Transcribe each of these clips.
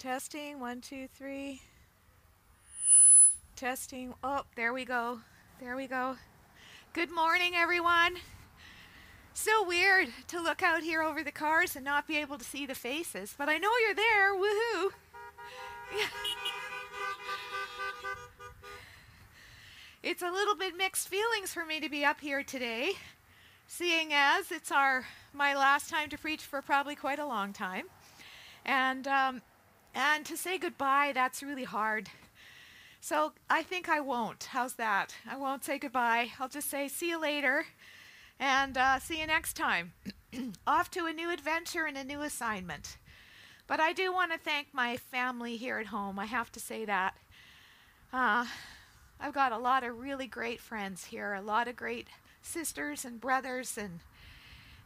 Testing, one, two, three. Testing. Oh, there we go. There we go. Good morning, everyone. So weird to look out here over the cars and not be able to see the faces, but I know you're there. Woohoo! it's a little bit mixed feelings for me to be up here today, seeing as it's our my last time to preach for probably quite a long time, and um, and to say goodbye. That's really hard. So I think I won't. How's that? I won't say goodbye. I'll just say see you later, and uh, see you next time. Off to a new adventure and a new assignment. But I do want to thank my family here at home. I have to say that. Uh, I've got a lot of really great friends here, a lot of great sisters and brothers, and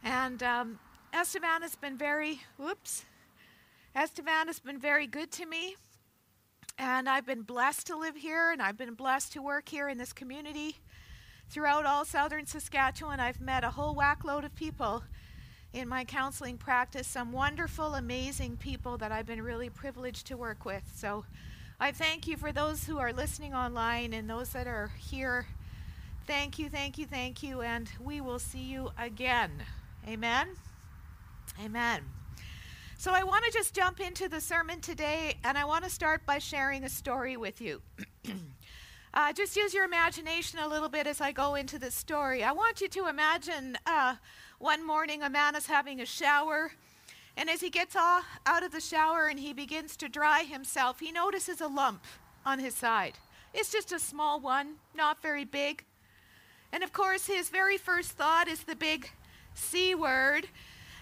and um, Estevan has been very whoops. Estevan has been very good to me, and I've been blessed to live here, and I've been blessed to work here in this community. Throughout all southern Saskatchewan, I've met a whole whackload of people in my counseling practice, some wonderful, amazing people that I've been really privileged to work with. So I thank you for those who are listening online and those that are here. Thank you, thank you, thank you, and we will see you again. Amen. Amen. So I want to just jump into the sermon today, and I want to start by sharing a story with you. uh, just use your imagination a little bit as I go into this story. I want you to imagine uh, one morning a man is having a shower and as he gets out of the shower and he begins to dry himself, he notices a lump on his side. It's just a small one, not very big. And of course, his very first thought is the big C word.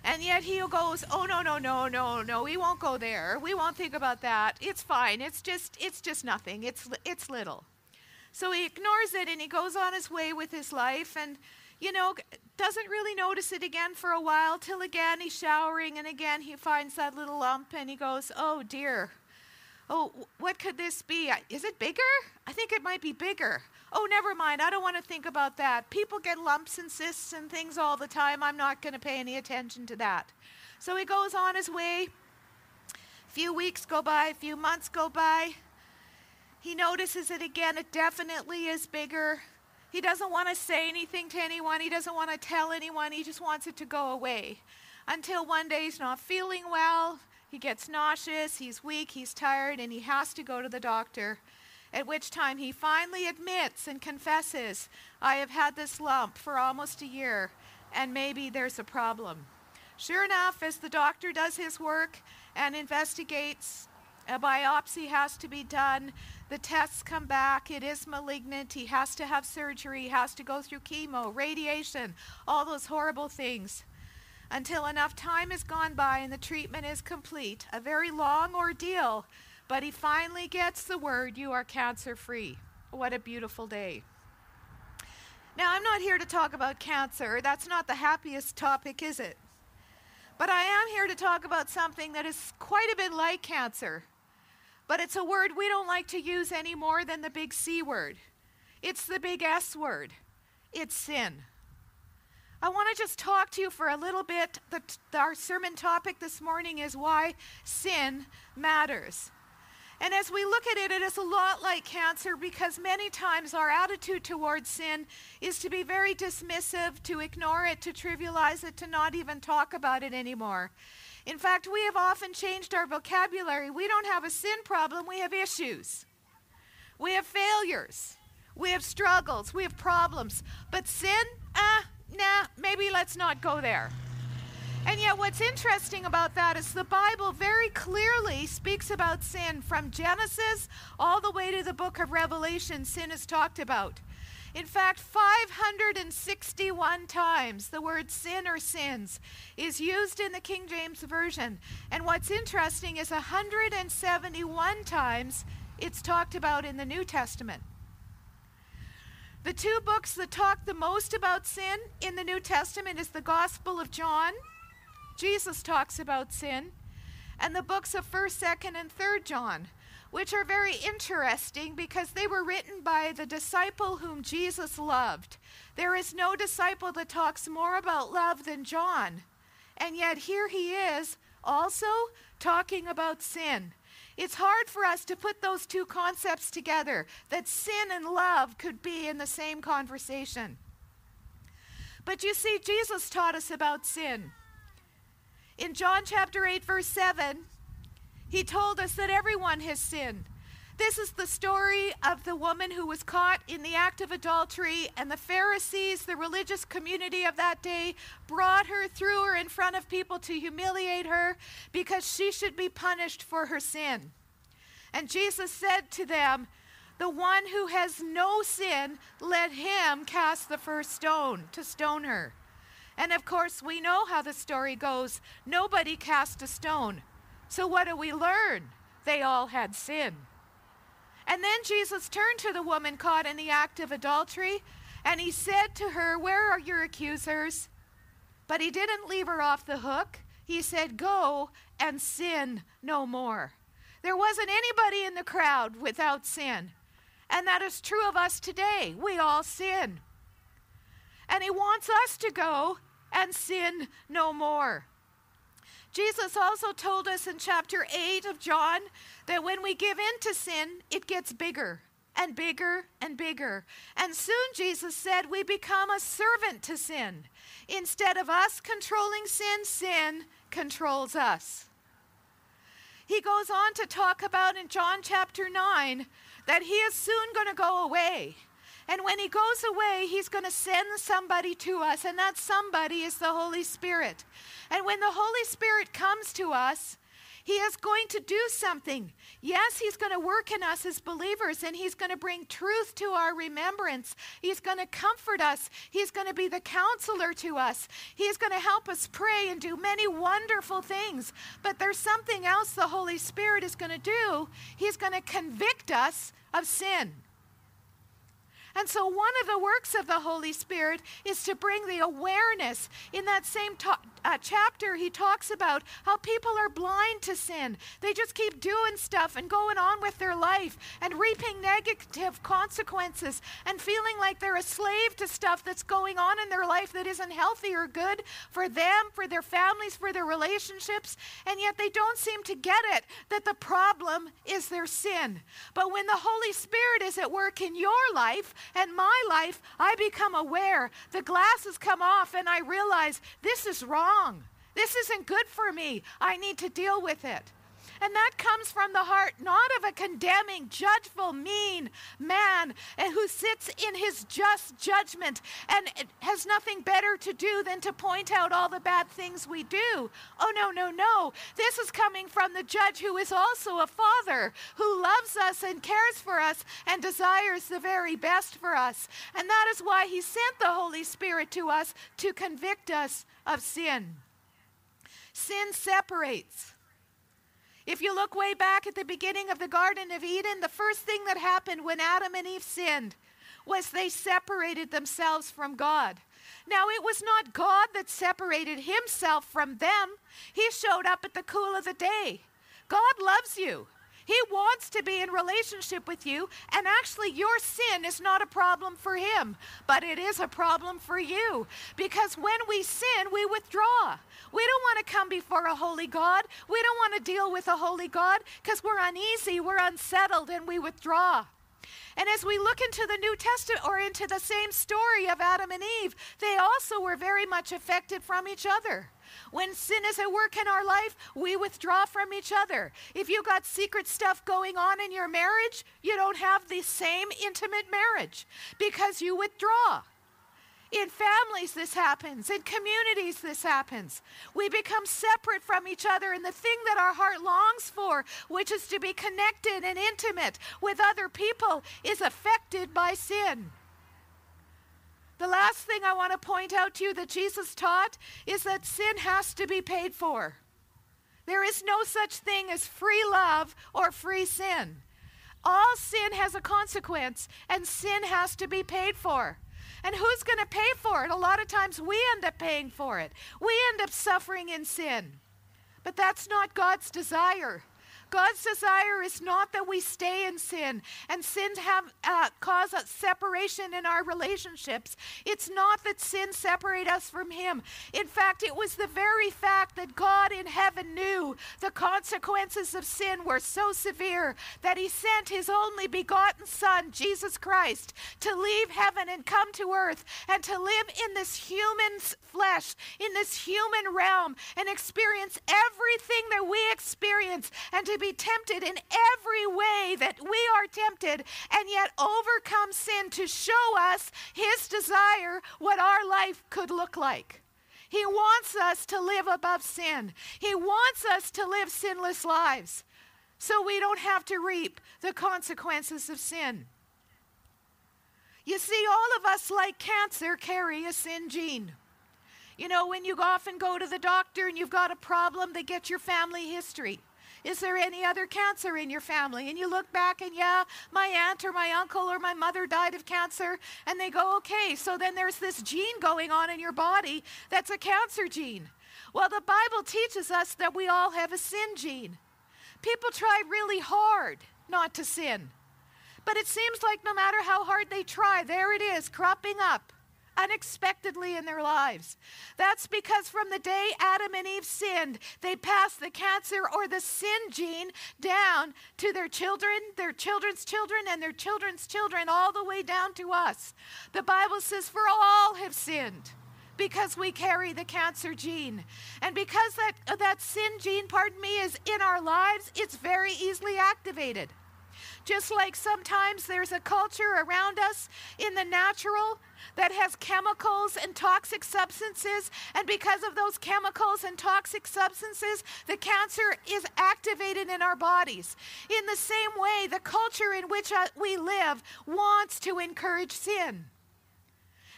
And yet he goes, "Oh no, no, no, no, no. We won't go there. We won't think about that. It's fine. It's just it's just nothing. It's it's little." So he ignores it and he goes on his way with his life and you know, doesn't really notice it again for a while till again he's showering and again he finds that little lump and he goes, Oh dear. Oh, what could this be? Is it bigger? I think it might be bigger. Oh, never mind. I don't want to think about that. People get lumps and cysts and things all the time. I'm not going to pay any attention to that. So he goes on his way. A few weeks go by, a few months go by. He notices it again. It definitely is bigger. He doesn't want to say anything to anyone. He doesn't want to tell anyone. He just wants it to go away. Until one day he's not feeling well. He gets nauseous. He's weak. He's tired. And he has to go to the doctor. At which time he finally admits and confesses, I have had this lump for almost a year. And maybe there's a problem. Sure enough, as the doctor does his work and investigates, a biopsy has to be done. The tests come back. It is malignant. He has to have surgery. He has to go through chemo, radiation, all those horrible things. Until enough time has gone by and the treatment is complete. A very long ordeal, but he finally gets the word, You are cancer free. What a beautiful day. Now, I'm not here to talk about cancer. That's not the happiest topic, is it? But I am here to talk about something that is quite a bit like cancer but it's a word we don't like to use any more than the big C word. It's the big S word. It's sin. I want to just talk to you for a little bit. The, our sermon topic this morning is why sin matters. And as we look at it, it is a lot like cancer because many times our attitude towards sin is to be very dismissive, to ignore it, to trivialize it, to not even talk about it anymore. In fact, we have often changed our vocabulary. We don't have a sin problem, we have issues. We have failures. We have struggles. We have problems. But sin? Ah, nah, maybe let's not go there. And yet, what's interesting about that is the Bible very clearly speaks about sin from Genesis all the way to the book of Revelation. Sin is talked about. In fact, 561 times the word sin or sins is used in the King James Version. And what's interesting is 171 times it's talked about in the New Testament. The two books that talk the most about sin in the New Testament is the Gospel of John. Jesus talks about sin, and the books of 1st, 2nd, and 3rd John which are very interesting because they were written by the disciple whom Jesus loved. There is no disciple that talks more about love than John. And yet here he is also talking about sin. It's hard for us to put those two concepts together, that sin and love could be in the same conversation. But you see, Jesus taught us about sin. In John chapter 8, verse 7, he told us that everyone has sinned. This is the story of the woman who was caught in the act of adultery, and the Pharisees, the religious community of that day, brought her, threw her in front of people to humiliate her because she should be punished for her sin. And Jesus said to them, The one who has no sin, let him cast the first stone to stone her. And of course, we know how the story goes. Nobody cast a stone. So what do we learn? They all had sin. And then Jesus turned to the woman caught in the act of adultery, and he said to her, Where are your accusers? But he didn't leave her off the hook. He said, Go and sin no more. There wasn't anybody in the crowd without sin. And that is true of us today. We all sin. And he wants us to go and sin no more. Jesus also told us in chapter 8 of John that when we give in to sin, it gets bigger and bigger and bigger. And soon, Jesus said, we become a servant to sin. Instead of us controlling sin, sin controls us. He goes on to talk about in John chapter 9 that he is soon going to go away. And when he goes away, he's going to send somebody to us, and that somebody is the Holy Spirit. And when the Holy Spirit comes to us, he is going to do something. Yes, He's going to work in us as believers and He's going to bring truth to our remembrance. He's going to comfort us. He's going to be the counselor to us. He's going to help us pray and do many wonderful things. But there's something else the Holy Spirit is going to do. He's going to convict us of sin. And so, one of the works of the Holy Spirit is to bring the awareness. In that same to- uh, chapter, he talks about how people are blind to sin. They just keep doing stuff and going on with their life and reaping negative consequences and feeling like they're a slave to stuff that's going on in their life that isn't healthy or good for them, for their families, for their relationships. And yet, they don't seem to get it that the problem is their sin. But when the Holy Spirit is at work in your life, and my life, I become aware. The glasses come off, and I realize this is wrong. This isn't good for me. I need to deal with it. And that comes from the heart, not of a condemning, judgeful, mean man eh, who sits in his just judgment and has nothing better to do than to point out all the bad things we do. Oh, no, no, no. This is coming from the judge who is also a father who loves us and cares for us and desires the very best for us. And that is why he sent the Holy Spirit to us to convict us of sin. Sin separates. If you look way back at the beginning of the Garden of Eden, the first thing that happened when Adam and Eve sinned was they separated themselves from God. Now, it was not God that separated himself from them, He showed up at the cool of the day. God loves you. He wants to be in relationship with you, and actually, your sin is not a problem for Him, but it is a problem for you. Because when we sin, we withdraw. We don't want to come before a holy God. We don't want to deal with a holy God because we're uneasy, we're unsettled, and we withdraw. And as we look into the New Testament or into the same story of Adam and Eve, they also were very much affected from each other. When sin is at work in our life, we withdraw from each other. If you got secret stuff going on in your marriage, you don't have the same intimate marriage because you withdraw. In families, this happens. In communities, this happens. We become separate from each other, and the thing that our heart longs for, which is to be connected and intimate with other people, is affected by sin. The last thing I want to point out to you that Jesus taught is that sin has to be paid for. There is no such thing as free love or free sin. All sin has a consequence, and sin has to be paid for. And who's going to pay for it? A lot of times we end up paying for it. We end up suffering in sin. But that's not God's desire. God's desire is not that we stay in sin and sin have uh, cause separation in our relationships. It's not that sin separate us from Him. In fact, it was the very fact that God in heaven knew the consequences of sin were so severe that He sent His only begotten Son, Jesus Christ, to leave heaven and come to earth and to live in this human flesh, in this human realm, and experience everything that we experience and to be tempted in every way that we are tempted and yet overcome sin to show us his desire what our life could look like. He wants us to live above sin. He wants us to live sinless lives so we don't have to reap the consequences of sin. You see, all of us, like cancer, carry a sin gene. You know, when you often go to the doctor and you've got a problem, they get your family history. Is there any other cancer in your family? And you look back and, yeah, my aunt or my uncle or my mother died of cancer. And they go, okay, so then there's this gene going on in your body that's a cancer gene. Well, the Bible teaches us that we all have a sin gene. People try really hard not to sin. But it seems like no matter how hard they try, there it is, cropping up unexpectedly in their lives. That's because from the day Adam and Eve sinned, they passed the cancer or the sin gene down to their children, their children's children, and their children's children, all the way down to us. The Bible says, For all have sinned. Because we carry the cancer gene. And because that, that sin gene, pardon me, is in our lives, it's very easily activated. Just like sometimes there's a culture around us in the natural that has chemicals and toxic substances, and because of those chemicals and toxic substances, the cancer is activated in our bodies. In the same way, the culture in which uh, we live wants to encourage sin.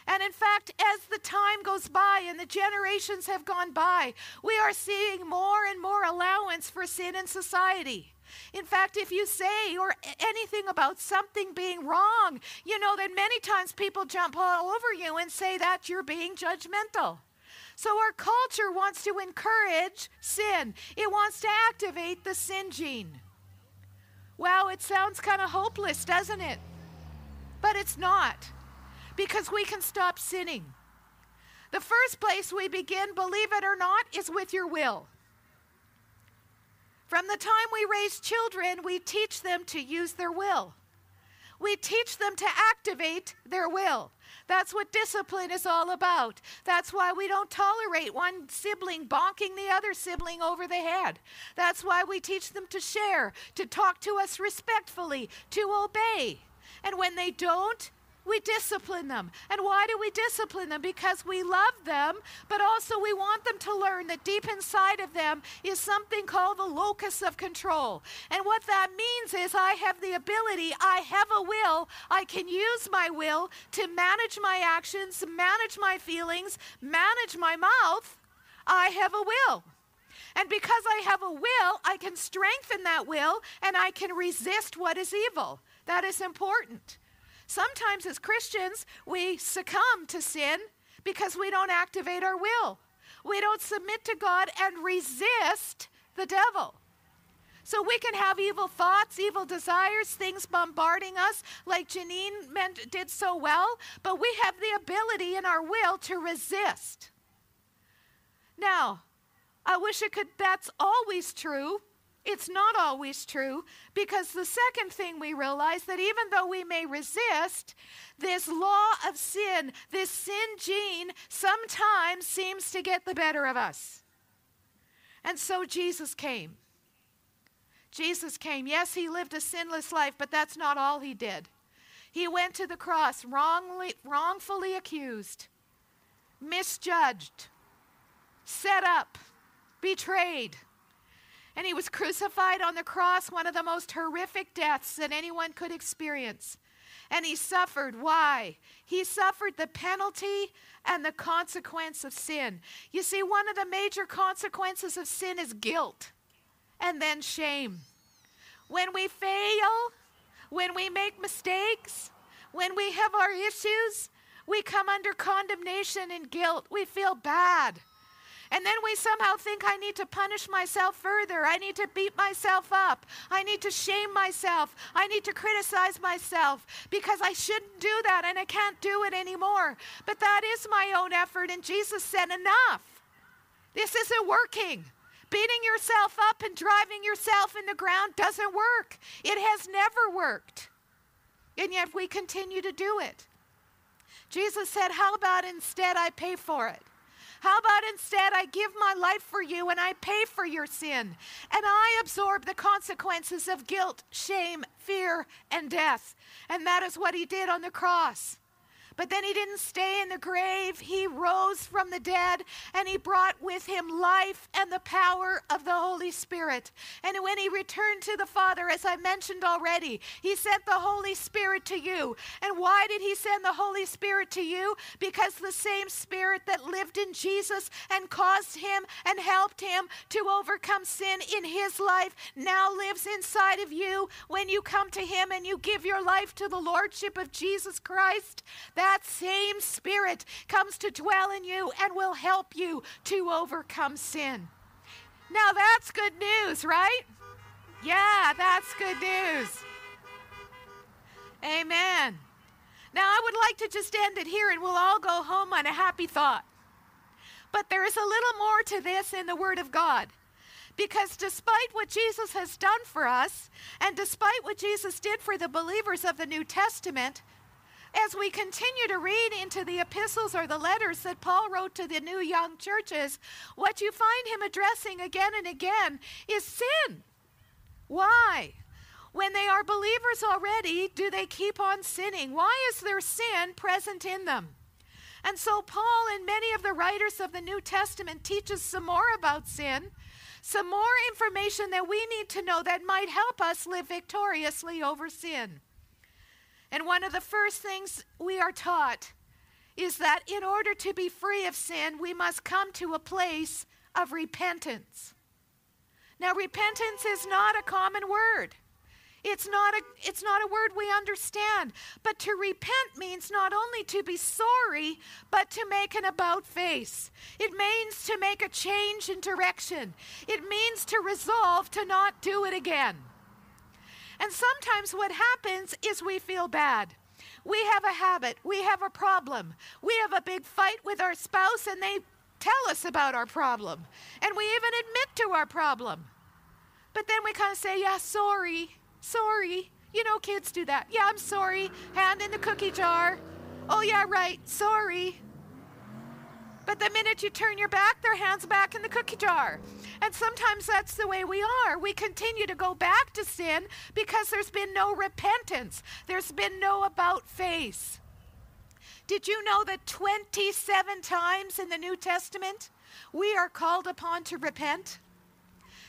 And in fact, as the time goes by and the generations have gone by, we are seeing more and more allowance for sin in society. In fact, if you say or anything about something being wrong, you know that many times people jump all over you and say that you're being judgmental. So our culture wants to encourage sin. It wants to activate the sin gene. Wow, it sounds kind of hopeless, doesn't it? But it's not. Because we can stop sinning. The first place we begin, believe it or not, is with your will. From the time we raise children, we teach them to use their will. We teach them to activate their will. That's what discipline is all about. That's why we don't tolerate one sibling bonking the other sibling over the head. That's why we teach them to share, to talk to us respectfully, to obey. And when they don't, we discipline them. And why do we discipline them? Because we love them, but also we want them to learn that deep inside of them is something called the locus of control. And what that means is I have the ability, I have a will, I can use my will to manage my actions, manage my feelings, manage my mouth. I have a will. And because I have a will, I can strengthen that will and I can resist what is evil. That is important. Sometimes as Christians, we succumb to sin because we don't activate our will. We don't submit to God and resist the devil. So we can have evil thoughts, evil desires, things bombarding us, like Janine meant, did so well, but we have the ability in our will to resist. Now, I wish it could, that's always true, it's not always true because the second thing we realize that even though we may resist, this law of sin, this sin gene, sometimes seems to get the better of us. And so Jesus came. Jesus came. Yes, he lived a sinless life, but that's not all he did. He went to the cross wrongly, wrongfully accused, misjudged, set up, betrayed and he was crucified on the cross, one of the most horrific deaths that anyone could experience. And he suffered. Why? He suffered the penalty and the consequence of sin. You see, one of the major consequences of sin is guilt and then shame. When we fail, when we make mistakes, when we have our issues, we come under condemnation and guilt. We feel bad. And then we somehow think I need to punish myself further. I need to beat myself up. I need to shame myself. I need to criticize myself because I shouldn't do that and I can't do it anymore. But that is my own effort. And Jesus said, Enough. This isn't working. Beating yourself up and driving yourself in the ground doesn't work. It has never worked. And yet we continue to do it. Jesus said, How about instead I pay for it? How about instead I give my life for you and I pay for your sin and I absorb the consequences of guilt, shame, fear, and death? And that is what he did on the cross. But then he didn't stay in the grave. He rose from the dead and he brought with him life and the power of the Holy Spirit. And when he returned to the Father, as I mentioned already, he sent the Holy Spirit to you. And why did he send the Holy Spirit to you? Because the same Spirit that lived in Jesus and caused him and helped him to overcome sin in his life now lives inside of you when you come to him and you give your life to the Lordship of Jesus Christ. That that same Spirit comes to dwell in you and will help you to overcome sin. Now that's good news, right? Yeah, that's good news. Amen. Now I would like to just end it here and we'll all go home on a happy thought. But there is a little more to this in the Word of God. Because despite what Jesus has done for us, and despite what Jesus did for the believers of the New Testament, as we continue to read into the epistles or the letters that Paul wrote to the new young churches, what you find him addressing again and again is sin. Why? When they are believers already, do they keep on sinning? Why is there sin present in them? And so, Paul and many of the writers of the New Testament teach us some more about sin, some more information that we need to know that might help us live victoriously over sin. And one of the first things we are taught is that in order to be free of sin, we must come to a place of repentance. Now, repentance is not a common word. It's not a it's not a word we understand. But to repent means not only to be sorry, but to make an about face. It means to make a change in direction. It means to resolve to not do it again. And sometimes what happens is we feel bad. We have a habit, we have a problem, we have a big fight with our spouse, and they tell us about our problem. And we even admit to our problem. But then we kind of say, Yeah, sorry, sorry. You know, kids do that. Yeah, I'm sorry. Hand in the cookie jar. Oh, yeah, right. Sorry. But the minute you turn your back, their hands back in the cookie jar. And sometimes that's the way we are. We continue to go back to sin because there's been no repentance, there's been no about face. Did you know that 27 times in the New Testament we are called upon to repent?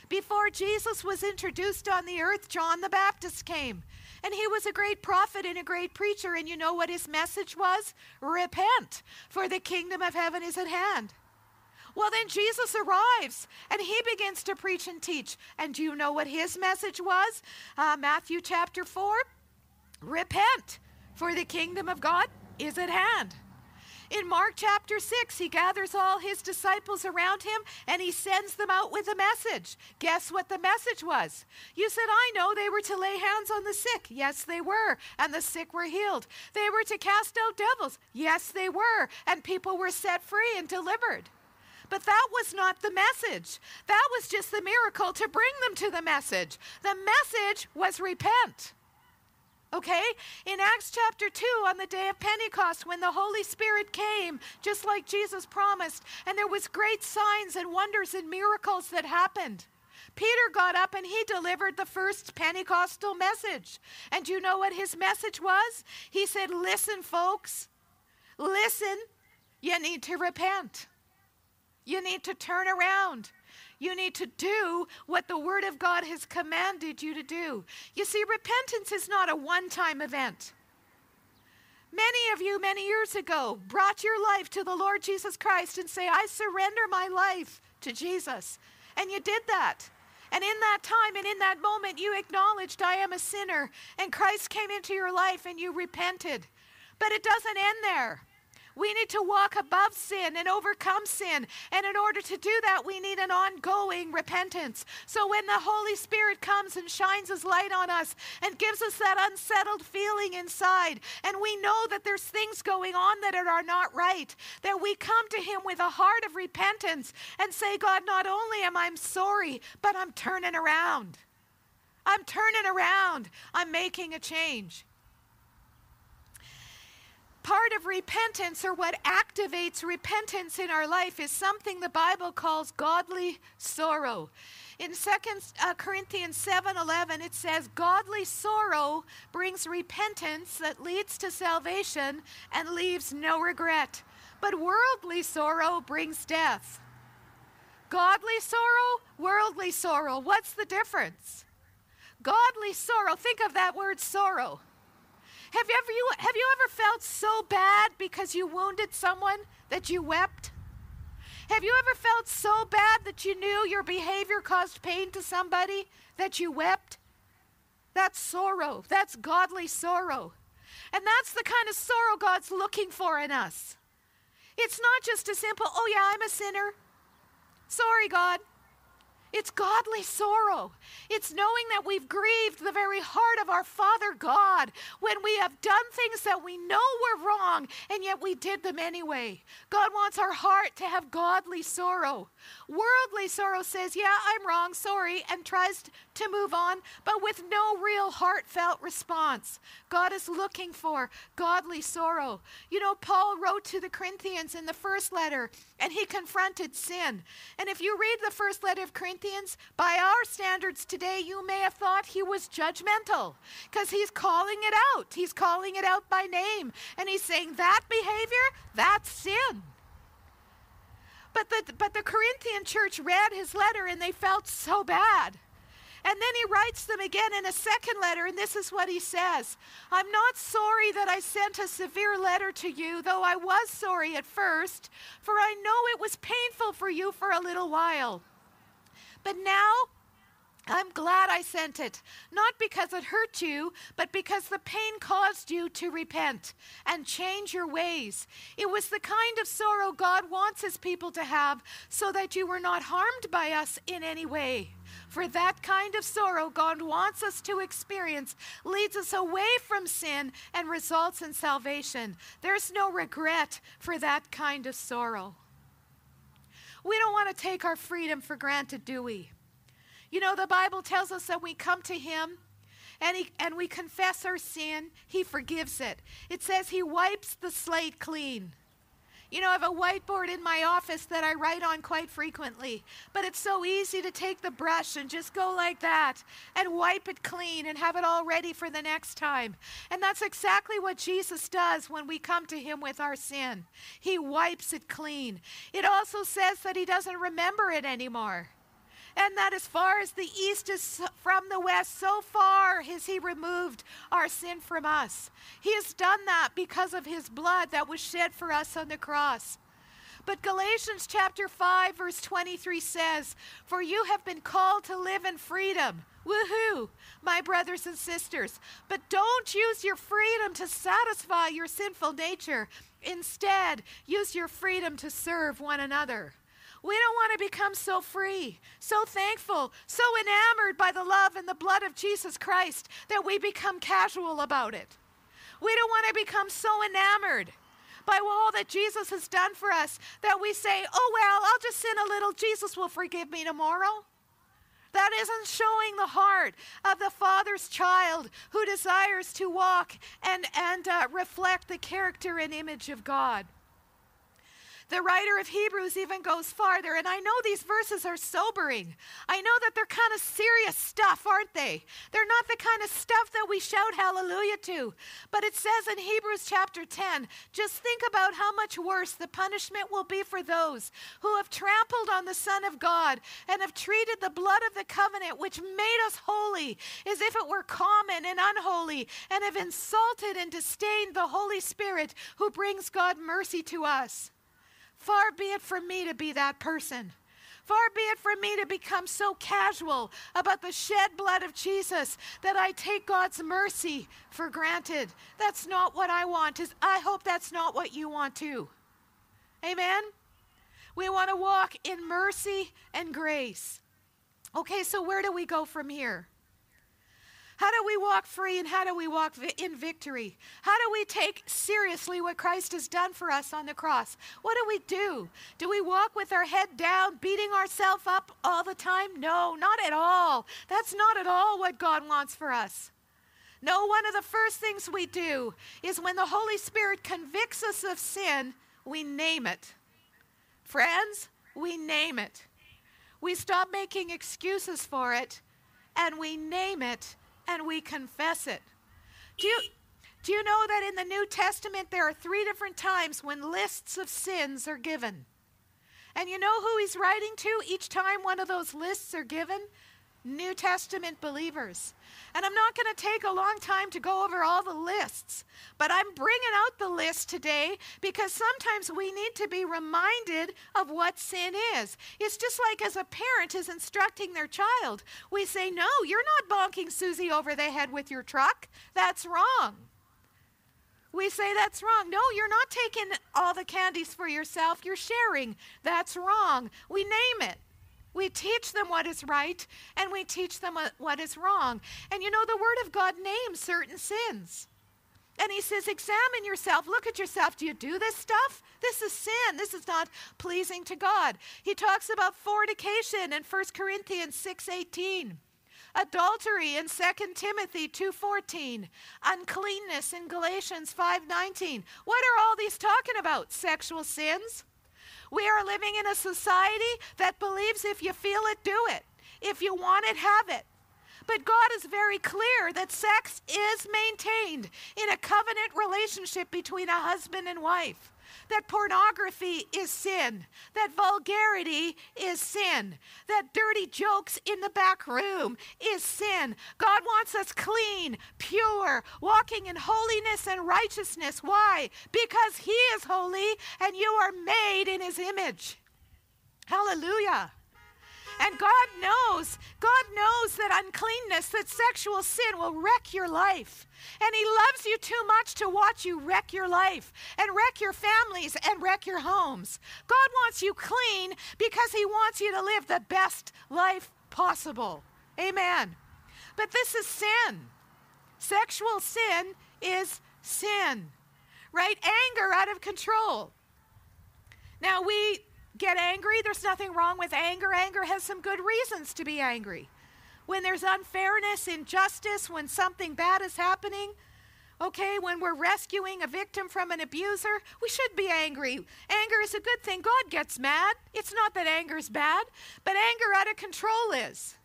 Before Jesus was introduced on the earth, John the Baptist came. And he was a great prophet and a great preacher. And you know what his message was? Repent, for the kingdom of heaven is at hand. Well, then Jesus arrives and he begins to preach and teach. And do you know what his message was? Uh, Matthew chapter 4 Repent, for the kingdom of God is at hand. In Mark chapter 6, he gathers all his disciples around him and he sends them out with a message. Guess what the message was? You said, I know they were to lay hands on the sick. Yes, they were. And the sick were healed. They were to cast out devils. Yes, they were. And people were set free and delivered. But that was not the message. That was just the miracle to bring them to the message. The message was repent. Okay? In Acts chapter 2, on the day of Pentecost, when the Holy Spirit came, just like Jesus promised, and there was great signs and wonders and miracles that happened. Peter got up and he delivered the first Pentecostal message. And you know what his message was? He said, Listen, folks, listen, you need to repent. You need to turn around. You need to do what the Word of God has commanded you to do. You see, repentance is not a one time event. Many of you, many years ago, brought your life to the Lord Jesus Christ and say, I surrender my life to Jesus. And you did that. And in that time and in that moment, you acknowledged, I am a sinner. And Christ came into your life and you repented. But it doesn't end there. We need to walk above sin and overcome sin. And in order to do that, we need an ongoing repentance. So when the Holy Spirit comes and shines his light on us and gives us that unsettled feeling inside, and we know that there's things going on that are not right, that we come to him with a heart of repentance and say, God, not only am I sorry, but I'm turning around. I'm turning around. I'm making a change part of repentance or what activates repentance in our life is something the Bible calls godly sorrow. In 2 uh, Corinthians 7:11 it says godly sorrow brings repentance that leads to salvation and leaves no regret. But worldly sorrow brings death. Godly sorrow, worldly sorrow. What's the difference? Godly sorrow, think of that word sorrow. Have you ever you have you ever felt so bad because you wounded someone that you wept? Have you ever felt so bad that you knew your behavior caused pain to somebody that you wept? That's sorrow. That's godly sorrow. And that's the kind of sorrow God's looking for in us. It's not just a simple, oh yeah, I'm a sinner. Sorry, God. It's godly sorrow. It's knowing that we've grieved the very heart of our Father God when we have done things that we know were wrong and yet we did them anyway. God wants our heart to have godly sorrow. Worldly sorrow says, Yeah, I'm wrong, sorry, and tries to move on, but with no real heartfelt response. God is looking for godly sorrow. You know, Paul wrote to the Corinthians in the first letter and he confronted sin. And if you read the first letter of Corinthians, by our standards today, you may have thought he was judgmental because he's calling it out. He's calling it out by name. And he's saying that behavior, that's sin. But the, but the Corinthian church read his letter and they felt so bad. And then he writes them again in a second letter, and this is what he says I'm not sorry that I sent a severe letter to you, though I was sorry at first, for I know it was painful for you for a little while. But now I'm glad I sent it, not because it hurt you, but because the pain caused you to repent and change your ways. It was the kind of sorrow God wants his people to have so that you were not harmed by us in any way. For that kind of sorrow God wants us to experience leads us away from sin and results in salvation. There's no regret for that kind of sorrow. We don't want to take our freedom for granted, do we? You know, the Bible tells us that we come to Him and, he, and we confess our sin, He forgives it. It says He wipes the slate clean. You know, I have a whiteboard in my office that I write on quite frequently, but it's so easy to take the brush and just go like that and wipe it clean and have it all ready for the next time. And that's exactly what Jesus does when we come to Him with our sin. He wipes it clean. It also says that He doesn't remember it anymore and that as far as the east is from the west, so far has He removed our sin from us. He has done that because of His blood that was shed for us on the cross. But Galatians chapter 5, verse 23 says, For you have been called to live in freedom. Woohoo, my brothers and sisters. But don't use your freedom to satisfy your sinful nature. Instead, use your freedom to serve one another. We don't want to become so free, so thankful, so enamored by the love and the blood of Jesus Christ that we become casual about it. We don't want to become so enamored by all that Jesus has done for us that we say, oh, well, I'll just sin a little. Jesus will forgive me tomorrow. That isn't showing the heart of the Father's child who desires to walk and, and uh, reflect the character and image of God. The writer of Hebrews even goes farther, and I know these verses are sobering. I know that they're kind of serious stuff, aren't they? They're not the kind of stuff that we shout hallelujah to. But it says in Hebrews chapter 10 just think about how much worse the punishment will be for those who have trampled on the Son of God and have treated the blood of the covenant, which made us holy, as if it were common and unholy, and have insulted and disdained the Holy Spirit who brings God mercy to us. Far be it from me to be that person. Far be it from me to become so casual about the shed blood of Jesus that I take God's mercy for granted. That's not what I want. I hope that's not what you want too. Amen. We want to walk in mercy and grace. Okay, so where do we go from here? How do we walk free and how do we walk vi- in victory? How do we take seriously what Christ has done for us on the cross? What do we do? Do we walk with our head down, beating ourselves up all the time? No, not at all. That's not at all what God wants for us. No, one of the first things we do is when the Holy Spirit convicts us of sin, we name it. Friends, we name it. We stop making excuses for it and we name it and we confess it. Do you, do you know that in the New Testament there are three different times when lists of sins are given? And you know who he's writing to each time one of those lists are given? New Testament believers. And I'm not going to take a long time to go over all the lists, but I'm bringing out the list today because sometimes we need to be reminded of what sin is. It's just like as a parent is instructing their child, we say, No, you're not bonking Susie over the head with your truck. That's wrong. We say that's wrong. No, you're not taking all the candies for yourself. You're sharing. That's wrong. We name it. We teach them what is right and we teach them what is wrong. And you know, the Word of God names certain sins. And he says, examine yourself. Look at yourself. Do you do this stuff? This is sin. This is not pleasing to God. He talks about fornication in 1 Corinthians 6.18. Adultery in 2 Timothy 2.14. Uncleanness in Galatians 5.19. What are all these talking about? Sexual sins? We are living in a society that believes if you feel it, do it. If you want it, have it. But God is very clear that sex is maintained in a covenant relationship between a husband and wife that pornography is sin, that vulgarity is sin, that dirty jokes in the back room is sin. God wants us clean, pure, walking in holiness and righteousness. Why? Because He is holy and you are made in His image. Hallelujah. And God knows, God knows that uncleanness, that sexual sin will wreck your life. And He loves you too much to watch you wreck your life and wreck your families and wreck your homes. God wants you clean because He wants you to live the best life possible. Amen. But this is sin. Sexual sin is sin, right? Anger out of control. Now, we get angry. There's nothing wrong with anger. Anger has some good reasons to be angry. When there's unfairness, injustice, when something bad is happening, okay, when we're rescuing a victim from an abuser, we should be angry. Anger is a good thing. God gets mad. It's not that anger is bad, but anger out of control is.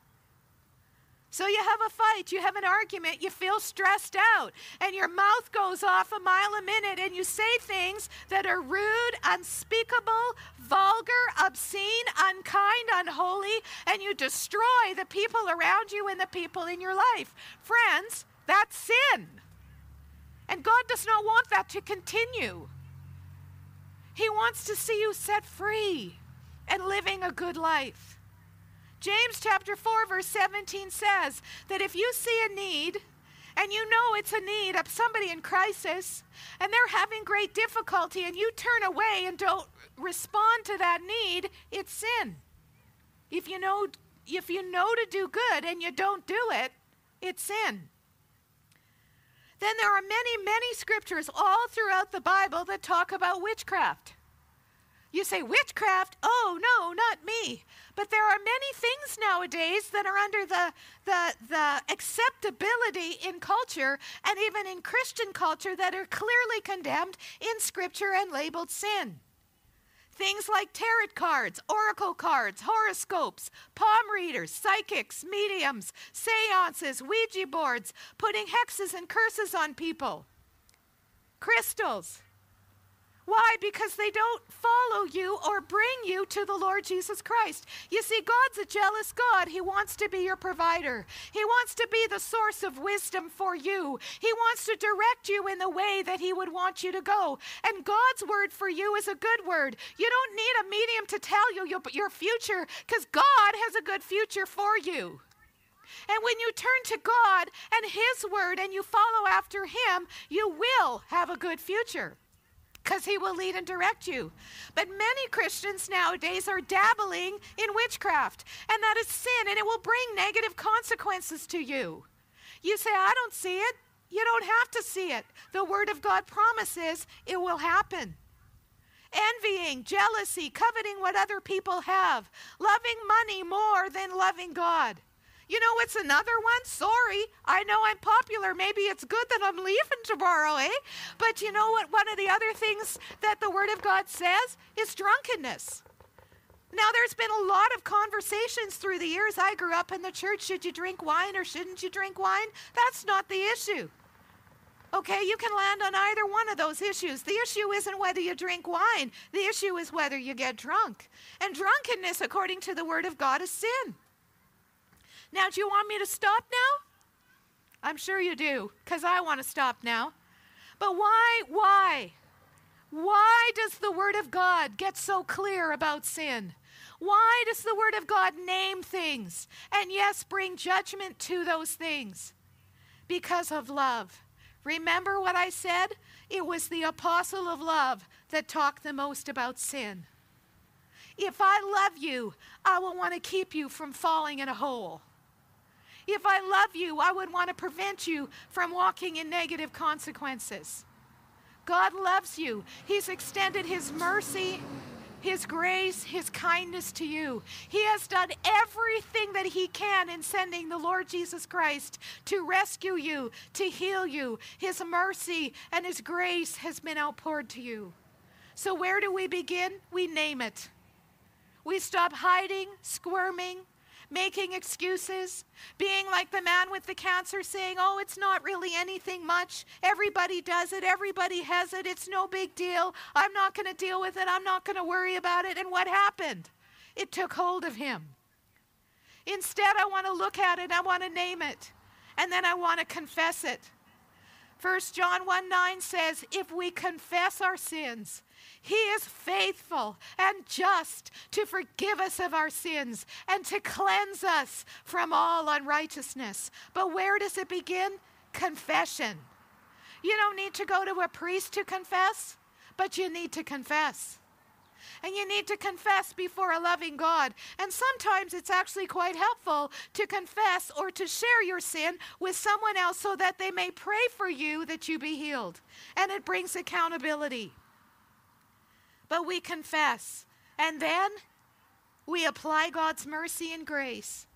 So you have a fight, you have an argument, you feel stressed out, and your mouth goes off a mile a minute, and you say things that are rude, unspeakable, vulgar, obscene, unkind, unholy, and you destroy the people around you and the people in your life. Friends, that's sin. And God does not want that to continue. He wants to see you set free and living a good life. James chapter 4 verse 17 says that if you see a need and you know it's a need of somebody in crisis and they're having great difficulty and you turn away and don't respond to that need, it's sin. If you know if you know to do good and you don't do it, it's sin. Then there are many, many scriptures all throughout the Bible that talk about witchcraft. You say, witchcraft? Oh, no, not me. But there are many things nowadays that are under the, the, the acceptability in culture and even in Christian culture that are clearly condemned in Scripture and labeled sin. Things like tarot cards, oracle cards, horoscopes, palm readers, psychics, mediums, seances, Ouija boards, putting hexes and curses on people, crystals, Why? Because they don't follow you or bring you to the Lord Jesus Christ. You see, God's a jealous God. He wants to be your provider, He wants to be the source of wisdom for you. He wants to direct you in the way that He would want you to go. And God's word for you is a good word. You don't need a medium to tell you your, your future because God has a good future for you. And when you turn to God and His Word and you follow after Him, you will have a good future because he will lead and direct you. But many Christians nowadays are dabbling in witchcraft, and that is sin, and it will bring negative consequences to you. You say, I don't see it. You don't have to see it. The Word of God promises it will happen. Envying, jealousy, coveting what other people have, loving money more than loving God. You know it's another one? Sorry, I know I'm popular. Maybe it's good that I'm leaving tomorrow, eh? But you know what? One of the other things that the Word of God says is drunkenness. Now, there's been a lot of conversations through the years. I grew up in the church. Should you drink wine or shouldn't you drink wine? That's not the issue. Okay, you can land on either one of those issues. The issue isn't whether you drink wine, the issue is whether you get drunk. And drunkenness, according to the Word of God, is sin. Now, do you want me to stop now? I'm sure you do, because I want to stop now. But why, why? Why does the Word of God get so clear about sin? Why does the Word of God name things and, yes, bring judgment to those things? Because of love. Remember what I said? It was the apostle of love that talked the most about sin. If I love you, I will want to keep you from falling in a hole. If I love you, I would want to prevent you from walking in negative consequences. God loves you. He's extended His mercy, His grace, His kindness to you. He has done everything that He can in sending the Lord Jesus Christ to rescue you, to heal you. His mercy and His grace has been outpoured to you. So, where do we begin? We name it. We stop hiding, squirming, making excuses, being like the man with the cancer saying, Oh, it's not really anything much. Everybody does it. Everybody has it. It's no big deal. I'm not going to deal with it. I'm not going to worry about it. And what happened? It took hold of him. Instead, I want to look at it. I want to name it. And then I want to confess it. 1 John 1 9 says, If we confess our sins, he is faithful and just to forgive us of our sins and to cleanse us from all unrighteousness. But where does it begin? Confession. You don't need to go to a priest to confess, but you need to confess. And you need to confess before a loving God. And sometimes it's actually quite helpful to confess or to share your sin with someone else so that they may pray for you that you be healed. And it brings accountability but we confess. And then we apply God's mercy and grace.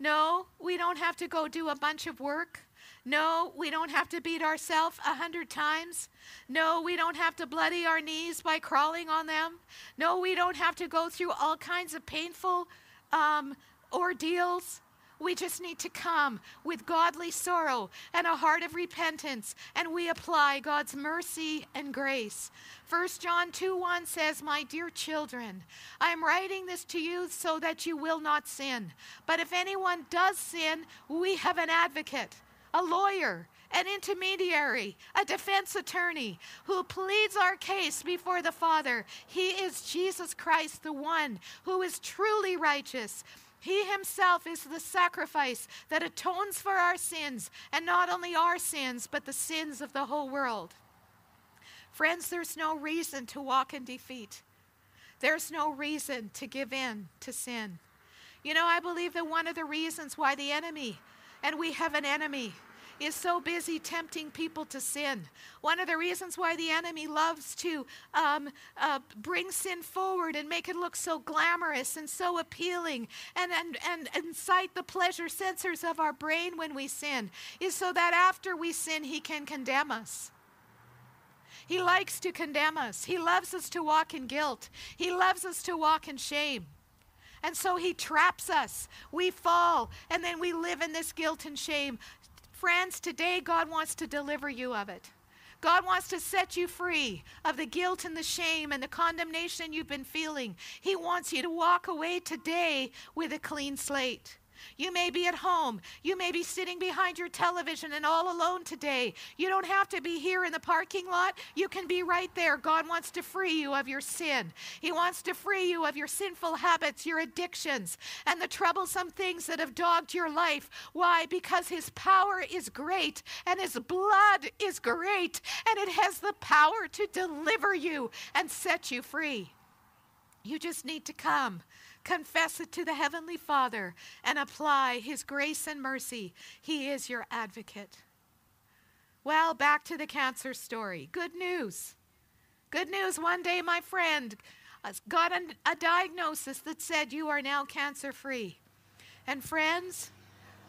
No, we don't have to go do a bunch of work. No, we don't have to beat ourselves a hundred times. No, we don't have to bloody our knees by crawling on them. No, we don't have to go through all kinds of painful um, ordeals. We just need to come with godly sorrow and a heart of repentance, and we apply God's mercy and grace. 1 John 2 1 says, My dear children, I am writing this to you so that you will not sin. But if anyone does sin, we have an advocate, a lawyer, an intermediary, a defense attorney who pleads our case before the Father. He is Jesus Christ, the one who is truly righteous he himself is the sacrifice that atones for our sins, and not only our sins, but the sins of the whole world. Friends, there's no reason to walk in defeat. There's no reason to give in to sin. You know, I believe that one of the reasons why the enemy, and we have an enemy, is so busy tempting people to sin. One of the reasons why the enemy loves to um, uh, bring sin forward and make it look so glamorous and so appealing and, and, and incite the pleasure sensors of our brain when we sin is so that after we sin, he can condemn us. He likes to condemn us. He loves us to walk in guilt. He loves us to walk in shame. And so he traps us. We fall, and then we live in this guilt and shame. Friends, today God wants to deliver you of it. God wants to set you free of the guilt and the shame and the condemnation you've been feeling. He wants you to walk away today with a clean slate. You may be at home. You may be sitting behind your television and all alone today. You don't have to be here in the parking lot. You can be right there. God wants to free you of your sin. He wants to free you of your sinful habits, your addictions, and the troublesome things that have dogged your life. Why? Because His power is great and His blood is great and it has the power to deliver you and set you free. You just need to come confess it to the Heavenly Father, and apply His grace and mercy. He is your advocate. Well, back to the cancer story. Good news. Good news. One day, my friend uh, got a, a diagnosis that said you are now cancer free. And, friends,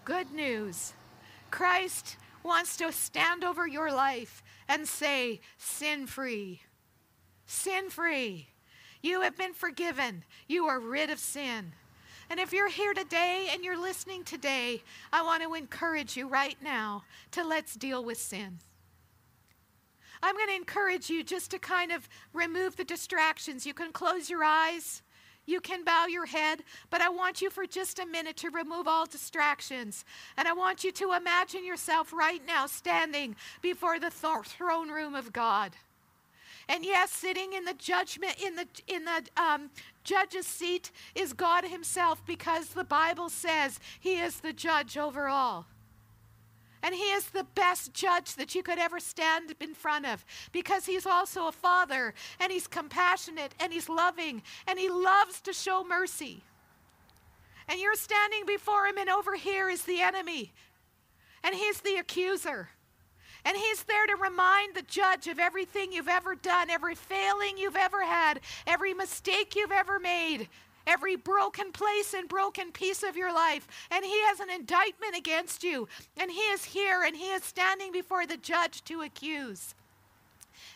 good news. Christ wants to stand over your life and say, sin free. Sin free. You have been forgiven. You are rid of sin. And if you're here today and you're listening today, I want to encourage you right now to let's deal with sin. I'm going to encourage you just to kind of remove the distractions. You can close your eyes. You can bow your head, but I want you for just a minute to remove all distractions. And I want you to imagine yourself right now standing before the th- throne room of God. And yes, sitting in the judgment, in the, in the um, judge's seat is God Himself because the Bible says He is the judge over all. And He is the best judge that you could ever stand in front of because He's also a father and He's compassionate and He's loving and He loves to show mercy. And you're standing before Him, and over here is the enemy, and He's the accuser. And he's there to remind the judge of everything you've ever done, every failing you've ever had, every mistake you've ever made, every broken place and broken piece of your life. And he has an indictment against you. And he is here and he is standing before the judge to accuse.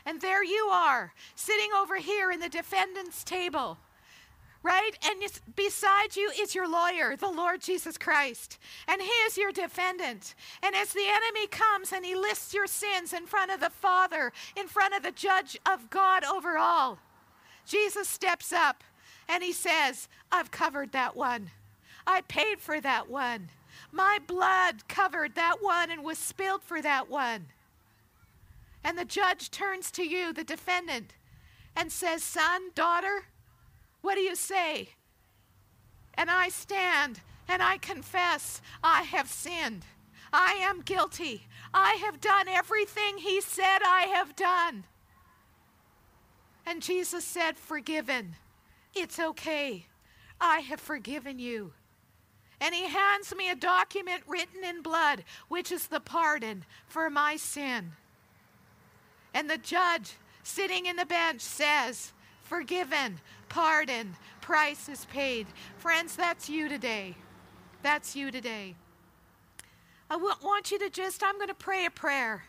And there you are, sitting over here in the defendant's table right? And beside you is your lawyer, the Lord Jesus Christ. And he is your defendant. And as the enemy comes and he lists your sins in front of the Father, in front of the judge of God over all, Jesus steps up and he says, I've covered that one. I paid for that one. My blood covered that one and was spilled for that one. And the judge turns to you, the defendant, and says, Son, daughter, what do you say? And I stand and I confess I have sinned. I am guilty. I have done everything he said I have done. And Jesus said, Forgiven. It's okay. I have forgiven you. And he hands me a document written in blood, which is the pardon for my sin. And the judge sitting in the bench says, Forgiven, pardon, price is paid. Friends, that's you today. That's you today. I want you to just, I'm going to pray a prayer.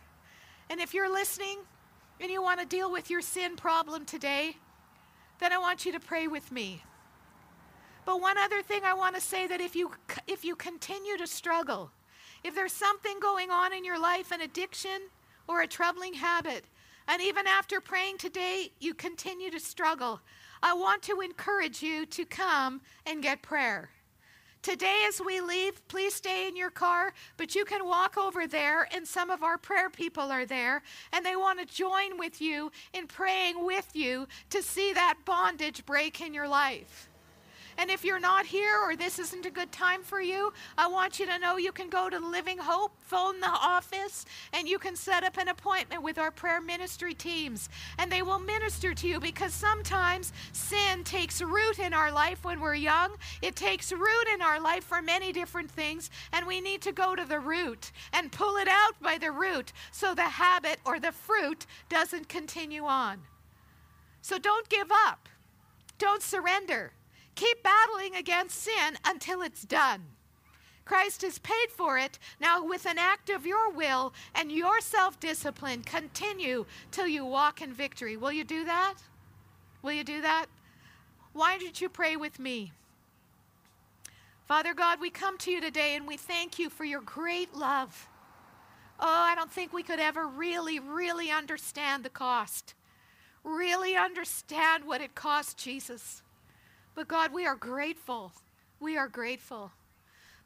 And if you're listening and you want to deal with your sin problem today, then I want you to pray with me. But one other thing I want to say that if you if you continue to struggle, if there's something going on in your life, an addiction or a troubling habit, and even after praying today you continue to struggle, I want to encourage you to come and get prayer. Today, as we leave, please stay in your car, but you can walk over there, and some of our prayer people are there, and they want to join with you in praying with you to see that bondage break in your life. And if you're not here or this isn't a good time for you, I want you to know you can go to Living Hope, phone the office, and you can set up an appointment with our prayer ministry teams. And they will minister to you because sometimes sin takes root in our life when we're young. It takes root in our life for many different things, and we need to go to the root and pull it out by the root so the habit or the fruit doesn't continue on. So don't give up. Don't surrender. Keep battling against sin until it's done. Christ has paid for it. Now, with an act of your will and your self discipline, continue till you walk in victory. Will you do that? Will you do that? Why don't you pray with me? Father God, we come to you today and we thank you for your great love. Oh, I don't think we could ever really, really understand the cost. Really understand what it cost Jesus. But God, we are grateful. We are grateful.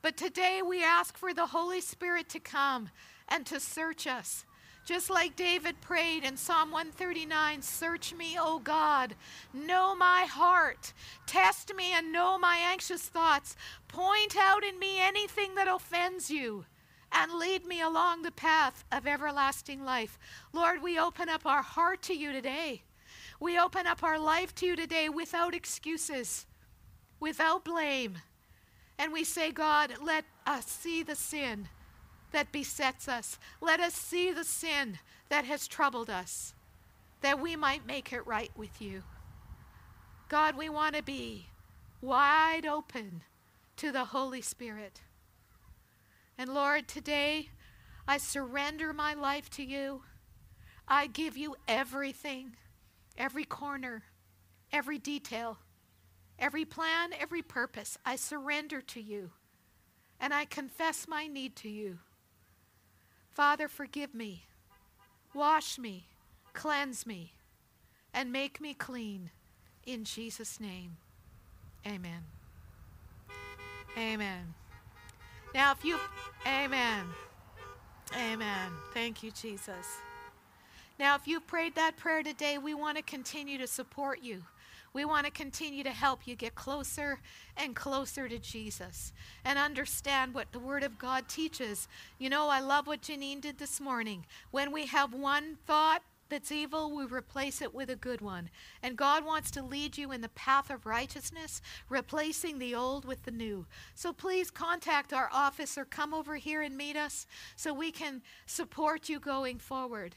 But today we ask for the Holy Spirit to come and to search us. Just like David prayed in Psalm 139 Search me, O God, know my heart, test me and know my anxious thoughts, point out in me anything that offends you, and lead me along the path of everlasting life. Lord, we open up our heart to you today. We open up our life to you today without excuses, without blame. And we say, God, let us see the sin that besets us. Let us see the sin that has troubled us, that we might make it right with you. God, we want to be wide open to the Holy Spirit. And Lord, today I surrender my life to you. I give you everything, every corner, every detail, every plan, every purpose. I surrender to you. And I confess my need to you. Father, forgive me, wash me, cleanse me, and make me clean. In Jesus' name, amen. Amen. Now, if you, amen. Amen. Thank you, Jesus. Now, if you prayed that prayer today, we want to continue to support you. We want to continue to help you get closer and closer to Jesus and understand what the Word of God teaches. You know, I love what Janine did this morning. When we have one thought, that's evil, we replace it with a good one. And God wants to lead you in the path of righteousness, replacing the old with the new. So please contact our office or come over here and meet us so we can support you going forward.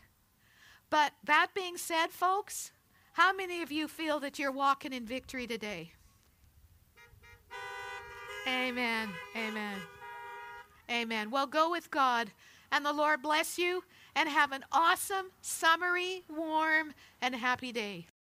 But that being said, folks, how many of you feel that you're walking in victory today? Amen. Amen. Amen. Well, go with God, and the Lord bless you, and have an awesome, summery, warm, and happy day.